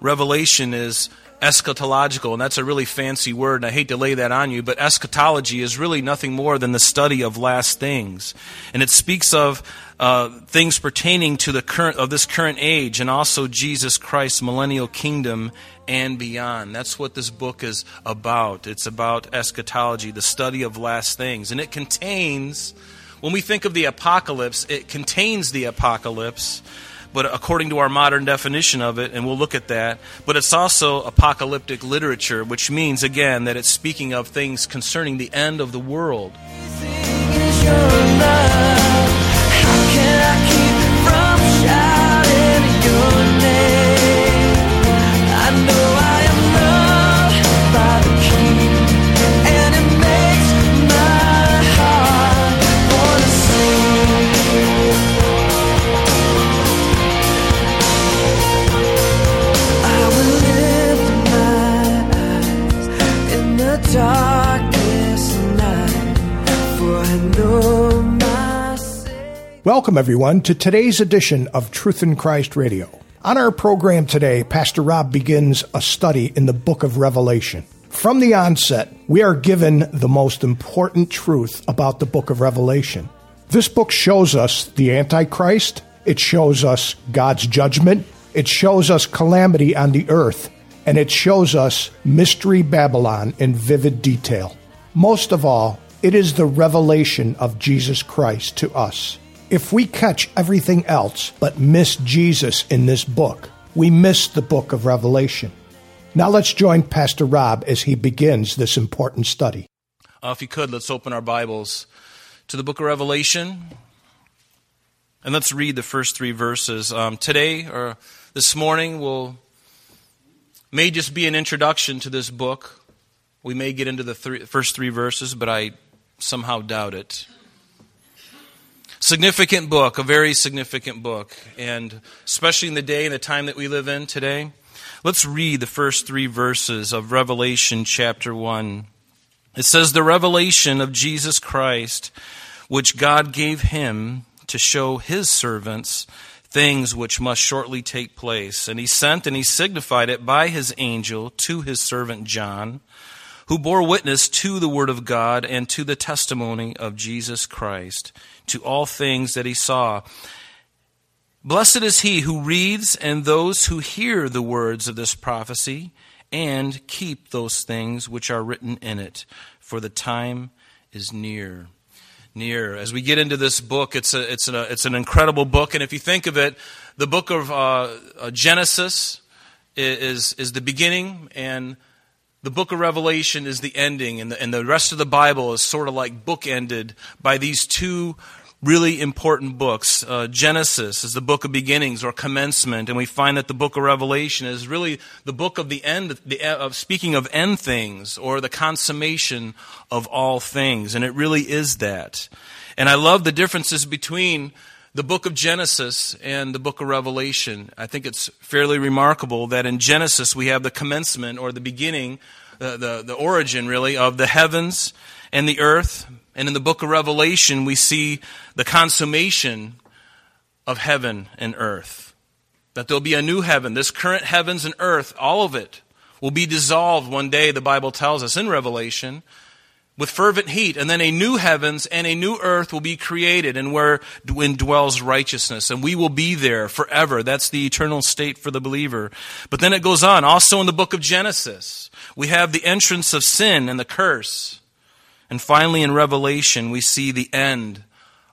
Revelation is eschatological, and that's a really fancy word, and I hate to lay that on you, but eschatology is really nothing more than the study of last things. And it speaks of uh, things pertaining to the current of this current age and also Jesus Christ's millennial kingdom and beyond. That's what this book is about. It's about eschatology, the study of last things. And it contains, when we think of the apocalypse, it contains the apocalypse but according to our modern definition of it, and we'll look at that. But it's also apocalyptic literature, which means, again, that it's speaking of things concerning the end of the world. Welcome, everyone, to today's edition of Truth in Christ Radio. On our program today, Pastor Rob begins a study in the book of Revelation. From the onset, we are given the most important truth about the book of Revelation. This book shows us the Antichrist, it shows us God's judgment, it shows us calamity on the earth, and it shows us Mystery Babylon in vivid detail. Most of all, it is the revelation of Jesus Christ to us. If we catch everything else but miss Jesus in this book, we miss the book of Revelation. Now let's join Pastor Rob as he begins this important study. Uh, if you could, let's open our Bibles to the book of Revelation. And let's read the first three verses. Um, today, or this morning, will may just be an introduction to this book. We may get into the three, first three verses, but I somehow doubt it. Significant book, a very significant book, and especially in the day and the time that we live in today. Let's read the first three verses of Revelation chapter 1. It says, The revelation of Jesus Christ, which God gave him to show his servants things which must shortly take place. And he sent and he signified it by his angel to his servant John, who bore witness to the word of God and to the testimony of Jesus Christ to all things that he saw. Blessed is he who reads and those who hear the words of this prophecy and keep those things which are written in it, for the time is near. Near. As we get into this book, it's, a, it's, a, it's an incredible book, and if you think of it, the book of uh, uh Genesis is, is the beginning, and the book of Revelation is the ending, and the, and the rest of the Bible is sort of like bookended by these two really important books. Uh, Genesis is the book of beginnings or commencement, and we find that the book of Revelation is really the book of the end, the, of speaking of end things or the consummation of all things, and it really is that. And I love the differences between the book of Genesis and the book of Revelation. I think it's fairly remarkable that in Genesis we have the commencement or the beginning, the, the, the origin really, of the heavens and the earth, and in the book of Revelation, we see the consummation of heaven and earth. That there'll be a new heaven. This current heavens and earth, all of it, will be dissolved one day, the Bible tells us in Revelation, with fervent heat. And then a new heavens and a new earth will be created, and where dwells righteousness. And we will be there forever. That's the eternal state for the believer. But then it goes on. Also in the book of Genesis, we have the entrance of sin and the curse. And finally, in Revelation, we see the end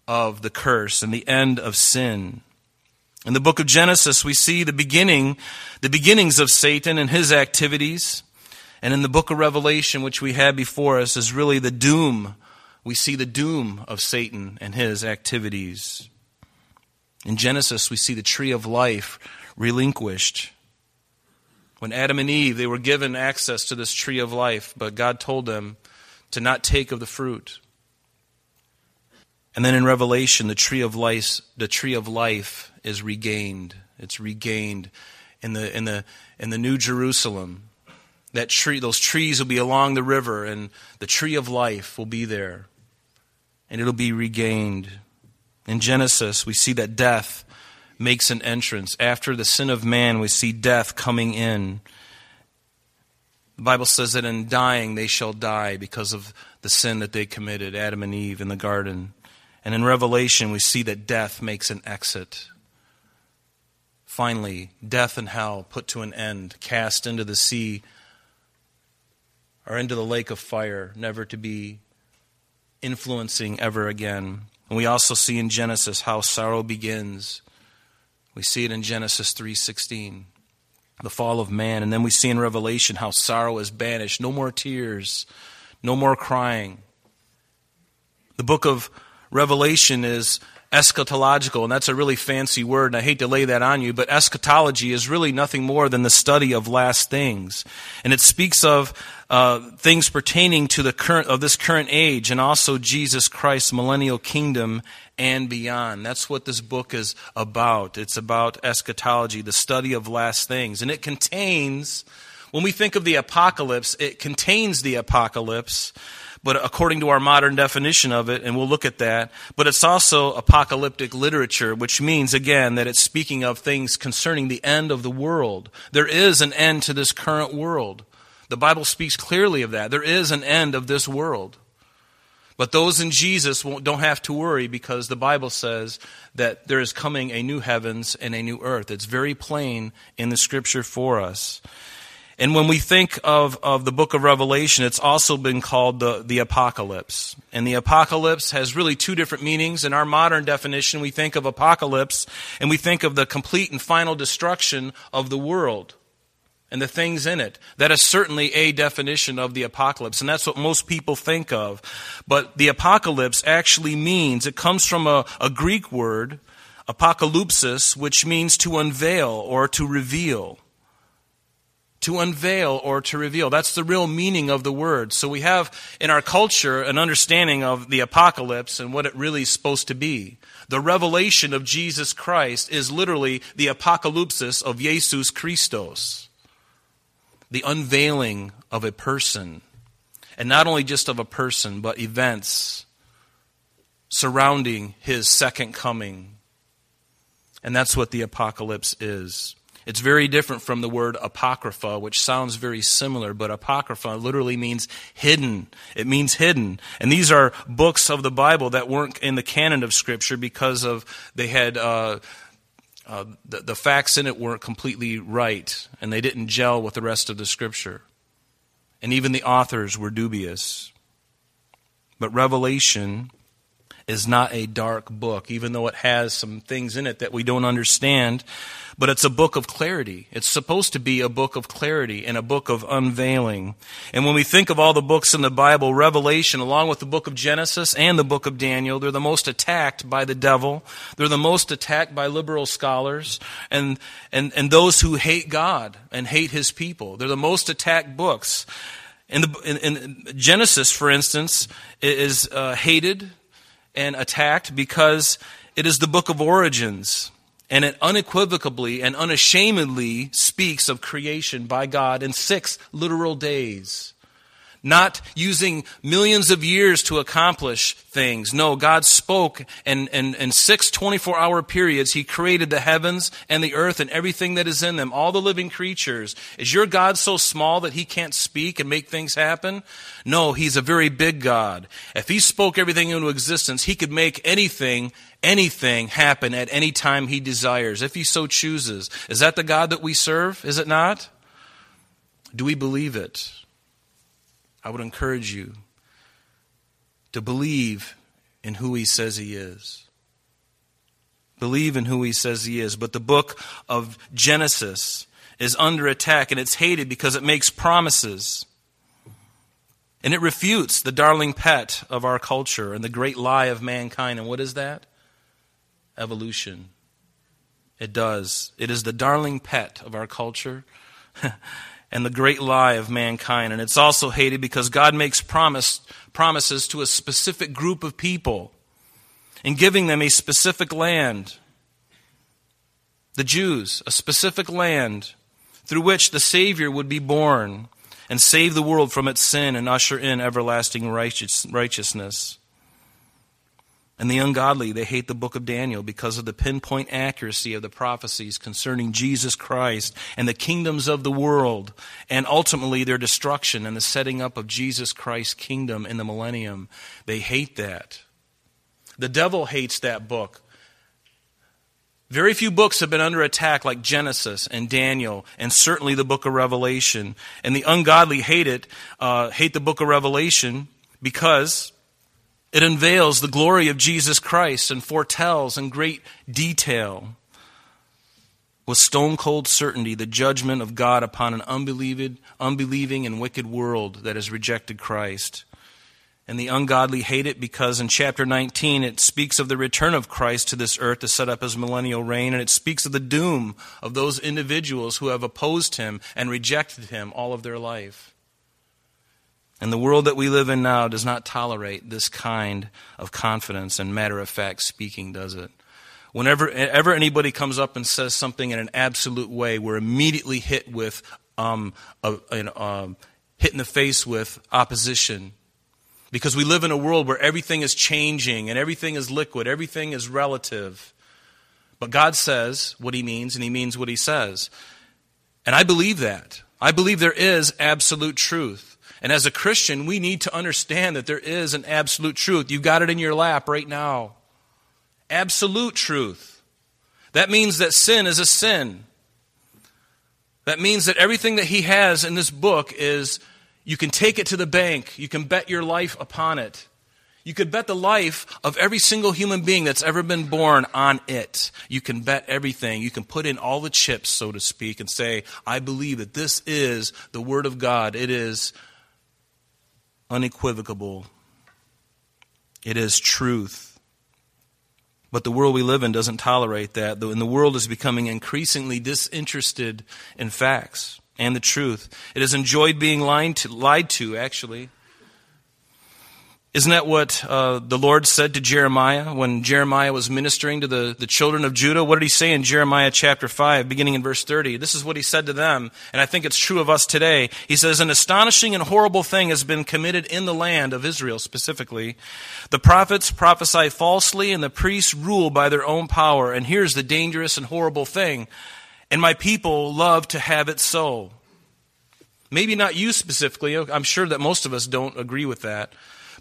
of the curse and the end of sin. In the book of Genesis, we see the beginning, the beginnings of Satan and his activities. And in the book of Revelation, which we had before us, is really the doom. We see the doom of Satan and his activities. In Genesis, we see the tree of life relinquished. When Adam and Eve, they were given access to this tree of life, but God told them, to not take of the fruit. And then in Revelation, the tree of life, the tree of life is regained. It's regained in the in the in the New Jerusalem. That tree, those trees will be along the river, and the tree of life will be there, and it'll be regained. In Genesis, we see that death makes an entrance. After the sin of man, we see death coming in. The Bible says that in dying they shall die because of the sin that they committed, Adam and Eve in the garden. And in Revelation, we see that death makes an exit. Finally, death and hell put to an end, cast into the sea or into the lake of fire, never to be influencing ever again. And we also see in Genesis how sorrow begins. We see it in Genesis 3:16, the fall of man, and then we see in Revelation how sorrow is banished, no more tears, no more crying. The book of Revelation is eschatological, and that's a really fancy word, and I hate to lay that on you, but eschatology is really nothing more than the study of last things. And it speaks of uh, things pertaining to the current of this current age and also Jesus Christ's millennial kingdom and beyond. That's what this book is about. It's about eschatology, the study of last things. And it contains, when we think of the apocalypse, it contains the apocalypse but according to our modern definition of it, and we'll look at that. But it's also apocalyptic literature, which means, again, that it's speaking of things concerning the end of the world. There is an end to this current world. The Bible speaks clearly of that. There is an end of this world. But those in Jesus don't have to worry because the Bible says that there is coming a new heavens and a new earth. It's very plain in the scripture for us. And when we think of, of the book of Revelation, it's also been called the, the apocalypse. And the apocalypse has really two different meanings. In our modern definition, we think of apocalypse and we think of the complete and final destruction of the world and the things in it. That is certainly a definition of the apocalypse, and that's what most people think of. But the apocalypse actually means, it comes from a, a Greek word, apocalypsis, which means to unveil or to reveal to unveil or to reveal. That's the real meaning of the word. So we have in our culture an understanding of the apocalypse and what it really is supposed to be. The revelation of Jesus Christ is literally the apocalypsis of Jesus Christos. The unveiling of a person. And not only just of a person, but events surrounding his second coming. And that's what the apocalypse is. It's very different from the word apocrypha, which sounds very similar, but apocrypha literally means hidden. It means hidden. And these are books of the Bible that weren't in the canon of Scripture because of they had. Uh, uh, the, the facts in it weren't completely right, and they didn't gel with the rest of the scripture. And even the authors were dubious. But Revelation is not a dark book, even though it has some things in it that we don't understand. But it's a book of clarity. It's supposed to be a book of clarity and a book of unveiling. And when we think of all the books in the Bible, Revelation, along with the book of Genesis and the book of Daniel, they're the most attacked by the devil. They're the most attacked by liberal scholars and, and, and those who hate God and hate his people. They're the most attacked books. In, the, in, in Genesis, for instance, is uh, hated and attacked because it is the book of origins. And it unequivocally and unashamedly speaks of creation by God in six literal days not using millions of years to accomplish things. No, God spoke, and in six 24 hour periods, He created the heavens and the earth and everything that is in them, all the living creatures. Is your God so small that He can't speak and make things happen? No, He's a very big God. If He spoke everything into existence, He could make anything anything happen at any time he desires, if he so chooses. Is that the God that we serve? Is it not? Do we believe it? I would encourage you to believe in who he says he is. Believe in who he says he is. But the book of Genesis is under attack and it's hated because it makes promises. And it refutes the darling pet of our culture and the great lie of mankind. And what is that? Evolution. It does. It is the darling pet of our culture. and the great lie of mankind. And it's also hated because God makes promise, promises to a specific group of people in giving them a specific land. The Jews, a specific land through which the Savior would be born and save the world from its sin and usher in everlasting righteous, righteousness. And the ungodly, they hate the book of Daniel because of the pinpoint accuracy of the prophecies concerning Jesus Christ and the kingdoms of the world, and ultimately their destruction and the setting up of Jesus Christ's kingdom in the millennium. They hate that. The devil hates that book. Very few books have been under attack like Genesis and Daniel, and certainly the book of Revelation. And the ungodly hate it, uh, hate the book of Revelation because it unveils the glory of Jesus Christ and foretells in great detail, with stone cold certainty, the judgment of God upon an unbelieving, and wicked world that has rejected Christ. And the ungodly hate it because in chapter 19 it speaks of the return of Christ to this earth to set up his millennial reign, and it speaks of the doom of those individuals who have opposed him and rejected him all of their life. And the world that we live in now does not tolerate this kind of confidence and matter of fact speaking, does it? Whenever ever anybody comes up and says something in an absolute way, we're immediately hit with um, a, um, hit in the face with opposition. Because we live in a world where everything is changing and everything is liquid, everything is relative. But God says what He means, and He means what He says. And I believe that. I believe there is absolute truth. And as a Christian, we need to understand that there is an absolute truth. You've got it in your lap right now. Absolute truth. That means that sin is a sin. That means that everything that he has in this book is you can take it to the bank, you can bet your life upon it. You could bet the life of every single human being that's ever been born on it. You can bet everything. You can put in all the chips, so to speak, and say, I believe that this is the Word of God. It is unequivocal. It is truth. But the world we live in doesn't tolerate that, and the world is becoming increasingly disinterested in facts and the truth. It has enjoyed being lied to, lied to actually. Isn't that what uh, the Lord said to Jeremiah when Jeremiah was ministering to the, the children of Judah? What did he say in Jeremiah chapter 5, beginning in verse 30? This is what he said to them, and I think it's true of us today. He says, An astonishing and horrible thing has been committed in the land of Israel specifically. The prophets prophesy falsely, and the priests rule by their own power. And here's the dangerous and horrible thing. And my people love to have it so. Maybe not you specifically. I'm sure that most of us don't agree with that.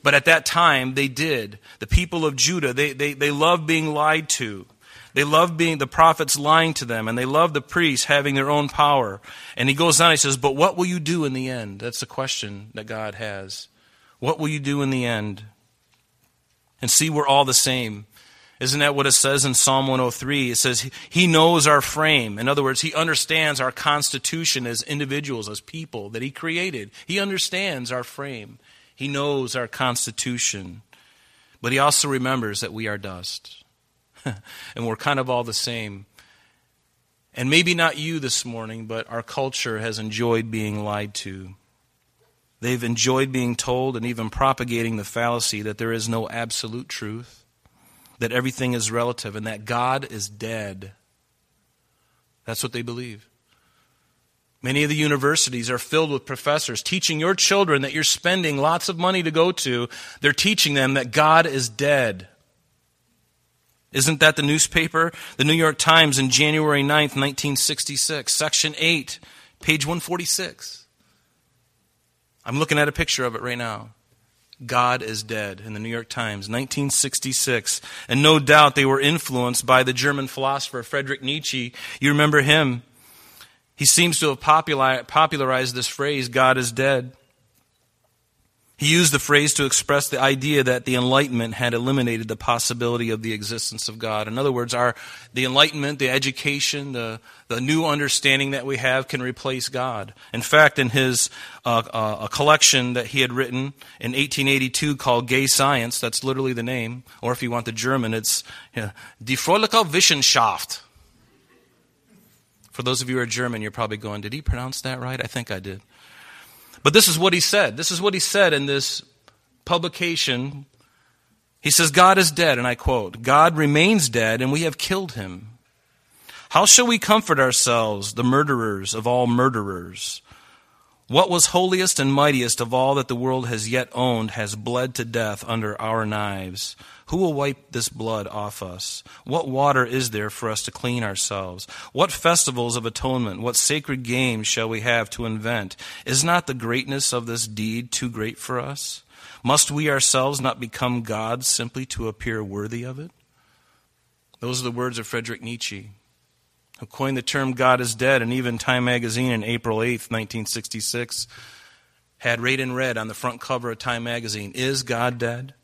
But at that time, they did. The people of Judah, they, they, they loved being lied to. They loved being the prophets lying to them, and they loved the priests having their own power. And he goes on, he says, But what will you do in the end? That's the question that God has. What will you do in the end? And see, we're all the same. Isn't that what it says in Psalm 103? It says, He knows our frame. In other words, He understands our constitution as individuals, as people that He created. He understands our frame. He knows our constitution, but he also remembers that we are dust. and we're kind of all the same. And maybe not you this morning, but our culture has enjoyed being lied to. They've enjoyed being told and even propagating the fallacy that there is no absolute truth, that everything is relative, and that God is dead. That's what they believe. Many of the universities are filled with professors teaching your children that you're spending lots of money to go to. They're teaching them that God is dead. Isn't that the newspaper? The New York Times in January 9th, 1966, section 8, page 146. I'm looking at a picture of it right now. God is dead in the New York Times, 1966. And no doubt they were influenced by the German philosopher Friedrich Nietzsche. You remember him. He seems to have popularized this phrase, God is dead. He used the phrase to express the idea that the Enlightenment had eliminated the possibility of the existence of God. In other words, our, the Enlightenment, the education, the, the new understanding that we have can replace God. In fact, in his uh, uh, a collection that he had written in 1882 called Gay Science, that's literally the name, or if you want the German, it's know, Die Fröhliche Wissenschaft For those of you who are German, you're probably going, Did he pronounce that right? I think I did. But this is what he said. This is what he said in this publication. He says, God is dead, and I quote, God remains dead, and we have killed him. How shall we comfort ourselves, the murderers of all murderers? What was holiest and mightiest of all that the world has yet owned has bled to death under our knives. Who will wipe this blood off us? What water is there for us to clean ourselves? What festivals of atonement, what sacred games shall we have to invent? Is not the greatness of this deed too great for us? Must we ourselves not become gods simply to appear worthy of it? Those are the words of Friedrich Nietzsche who coined the term God is dead, and even Time magazine in April 8th, 1966, had right in red on the front cover of Time magazine, Is God dead?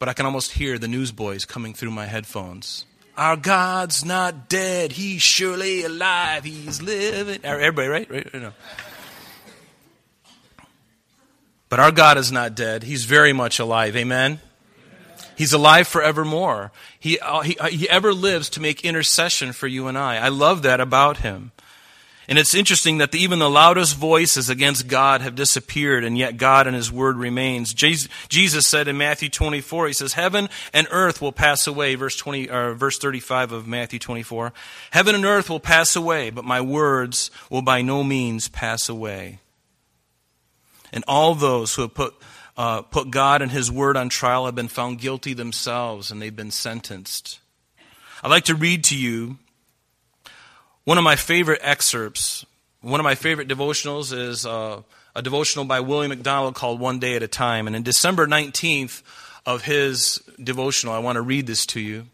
But I can almost hear the newsboys coming through my headphones. Our God's not dead. He's surely alive. He's living. Everybody, right? right? No. But our God is not dead. He's very much alive. Amen? He's alive forevermore. He, uh, he, uh, he ever lives to make intercession for you and I. I love that about him. And it's interesting that the, even the loudest voices against God have disappeared, and yet God and His Word remains. Jesus said in Matthew 24, He says, Heaven and earth will pass away, verse, 20, or verse 35 of Matthew 24. Heaven and earth will pass away, but my words will by no means pass away. And all those who have put uh, put God and His Word on trial have been found guilty themselves and they've been sentenced. I'd like to read to you one of my favorite excerpts. One of my favorite devotionals is uh, a devotional by William MacDonald called One Day at a Time. And in December 19th of his devotional, I want to read this to you.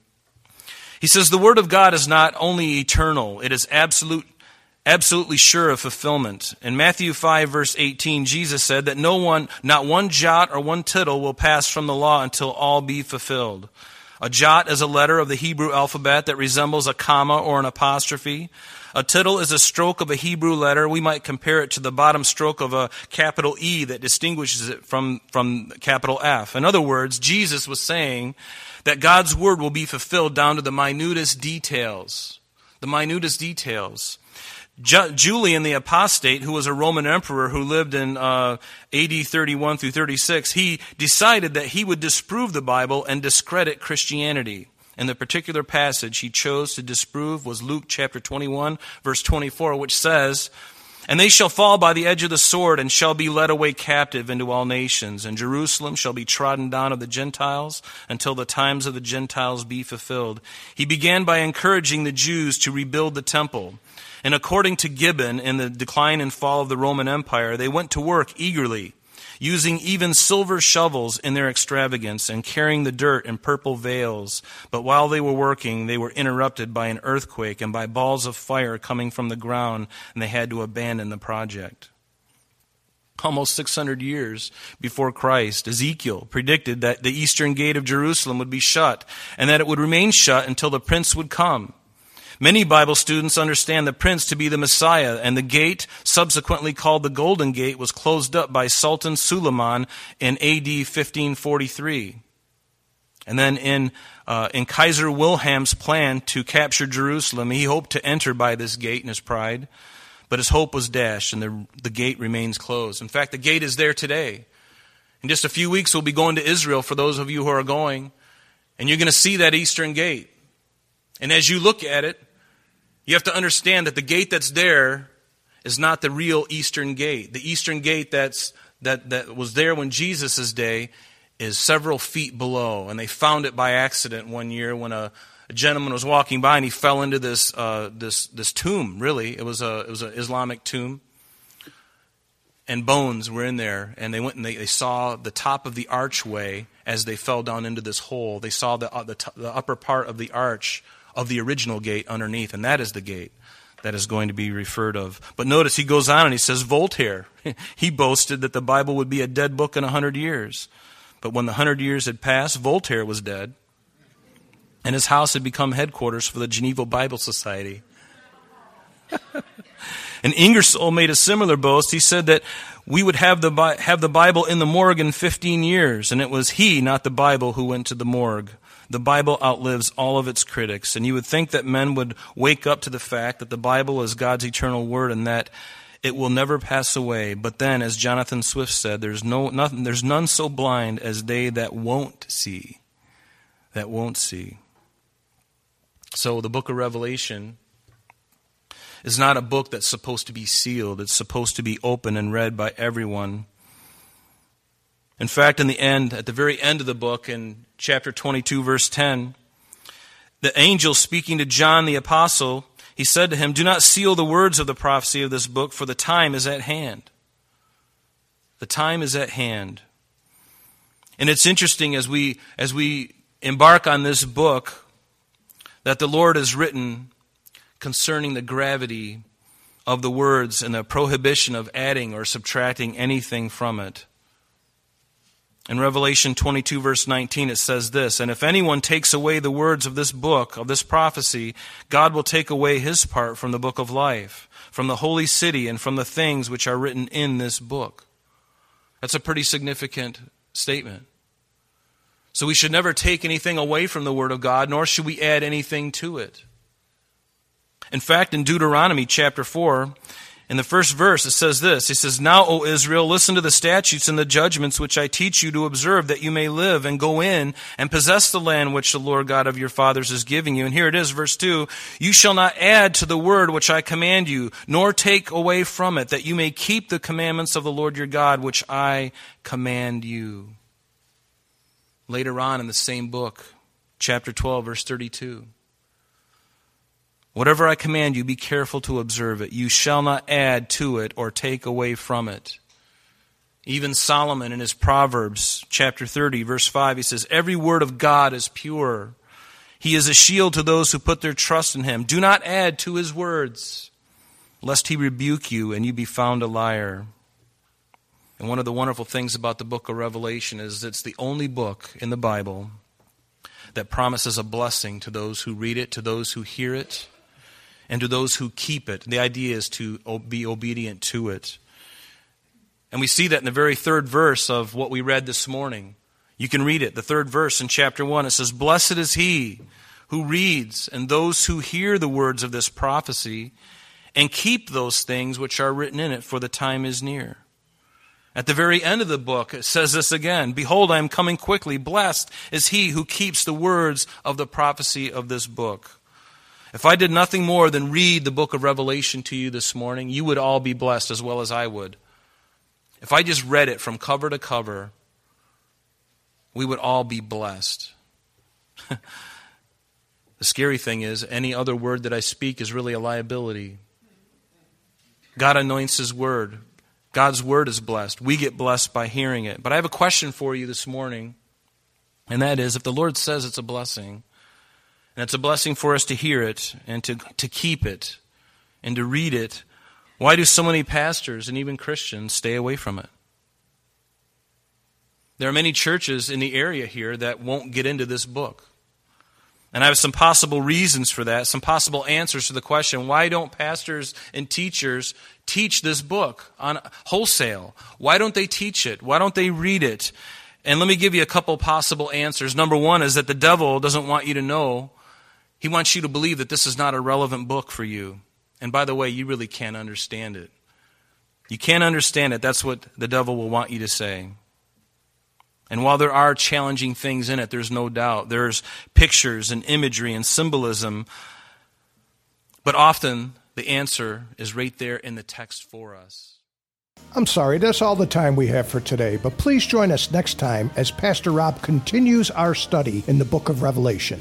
He says, The Word of God is not only eternal, it is absolute absolutely sure of fulfillment. In Matthew 5 verse 18, Jesus said that no one, not one jot or one tittle will pass from the law until all be fulfilled. A jot is a letter of the Hebrew alphabet that resembles a comma or an apostrophe. A tittle is a stroke of a Hebrew letter. We might compare it to the bottom stroke of a capital E that distinguishes it from, from capital F. In other words, Jesus was saying that God's word will be fulfilled down to the minutest details. The minutest details. Julian the Apostate, who was a Roman emperor who lived in uh, AD 31 through 36, he decided that he would disprove the Bible and discredit Christianity. And the particular passage he chose to disprove was Luke chapter 21, verse 24, which says, And they shall fall by the edge of the sword and shall be led away captive into all nations. And Jerusalem shall be trodden down of the Gentiles until the times of the Gentiles be fulfilled. He began by encouraging the Jews to rebuild the temple. And according to Gibbon, in the decline and fall of the Roman Empire, they went to work eagerly, using even silver shovels in their extravagance and carrying the dirt in purple veils. But while they were working, they were interrupted by an earthquake and by balls of fire coming from the ground, and they had to abandon the project. Almost 600 years before Christ, Ezekiel predicted that the eastern gate of Jerusalem would be shut and that it would remain shut until the prince would come. Many Bible students understand the prince to be the Messiah, and the gate, subsequently called the Golden Gate, was closed up by Sultan Suleiman in AD 1543. And then in, uh, in Kaiser Wilhelm's plan to capture Jerusalem, he hoped to enter by this gate in his pride, but his hope was dashed, and the, the gate remains closed. In fact, the gate is there today. In just a few weeks, we'll be going to Israel for those of you who are going, and you're going to see that eastern gate. And as you look at it, you have to understand that the gate that's there is not the real eastern gate. The eastern gate that's, that, that was there when Jesus' day is several feet below. And they found it by accident one year when a, a gentleman was walking by and he fell into this, uh, this, this tomb, really. It was, a, it was an Islamic tomb. And bones were in there. And they went and they, they saw the top of the archway as they fell down into this hole. They saw the, uh, the, t- the upper part of the arch of the original gate underneath, and that is the gate that is going to be referred of. But notice he goes on and he says Voltaire. he boasted that the Bible would be a dead book in a hundred years. But when the hundred years had passed, Voltaire was dead, and his house had become headquarters for the Geneva Bible Society. and Ingersoll made a similar boast. He said that we would have the, have the Bible in the morgue in 15 years, and it was he, not the Bible, who went to the morgue. The Bible outlives all of its critics. And you would think that men would wake up to the fact that the Bible is God's eternal word and that it will never pass away. But then, as Jonathan Swift said, there's, no, nothing, there's none so blind as they that won't see. That won't see. So the book of Revelation is not a book that's supposed to be sealed, it's supposed to be open and read by everyone. In fact, in the end, at the very end of the book, in chapter 22, verse 10, the angel speaking to John the apostle he said to him, Do not seal the words of the prophecy of this book, for the time is at hand. The time is at hand. And it's interesting as we, as we embark on this book that the Lord has written concerning the gravity of the words and the prohibition of adding or subtracting anything from it. In Revelation 22, verse 19, it says this And if anyone takes away the words of this book, of this prophecy, God will take away his part from the book of life, from the holy city, and from the things which are written in this book. That's a pretty significant statement. So we should never take anything away from the Word of God, nor should we add anything to it. In fact, in Deuteronomy chapter 4, in the first verse, it says this He says, Now, O Israel, listen to the statutes and the judgments which I teach you to observe, that you may live and go in and possess the land which the Lord God of your fathers is giving you. And here it is, verse 2 You shall not add to the word which I command you, nor take away from it, that you may keep the commandments of the Lord your God, which I command you. Later on in the same book, chapter 12, verse 32. Whatever I command you, be careful to observe it. You shall not add to it or take away from it. Even Solomon in his Proverbs, chapter 30, verse 5, he says, Every word of God is pure. He is a shield to those who put their trust in him. Do not add to his words, lest he rebuke you and you be found a liar. And one of the wonderful things about the book of Revelation is it's the only book in the Bible that promises a blessing to those who read it, to those who hear it and to those who keep it. The idea is to be obedient to it. And we see that in the very third verse of what we read this morning. You can read it, the third verse in chapter 1. It says, Blessed is he who reads and those who hear the words of this prophecy and keep those things which are written in it, for the time is near. At the very end of the book, it says this again Behold, I am coming quickly. Blessed is he who keeps the words of the prophecy of this book. If I did nothing more than read the book of Revelation to you this morning, you would all be blessed as well as I would. If I just read it from cover to cover, we would all be blessed. the scary thing is, any other word that I speak is really a liability. God anoints His word. God's word is blessed. We get blessed by hearing it. But I have a question for you this morning, and that is if the Lord says it's a blessing, and it's a blessing for us to hear it and to, to keep it and to read it. Why do so many pastors and even Christians stay away from it? There are many churches in the area here that won't get into this book. And I have some possible reasons for that, some possible answers to the question why don't pastors and teachers teach this book on wholesale? Why don't they teach it? Why don't they read it? And let me give you a couple possible answers. Number one is that the devil doesn't want you to know he wants you to believe that this is not a relevant book for you. And by the way, you really can't understand it. You can't understand it. That's what the devil will want you to say. And while there are challenging things in it, there's no doubt. There's pictures and imagery and symbolism. But often the answer is right there in the text for us. I'm sorry, that's all the time we have for today, but please join us next time as Pastor Rob continues our study in the book of Revelation.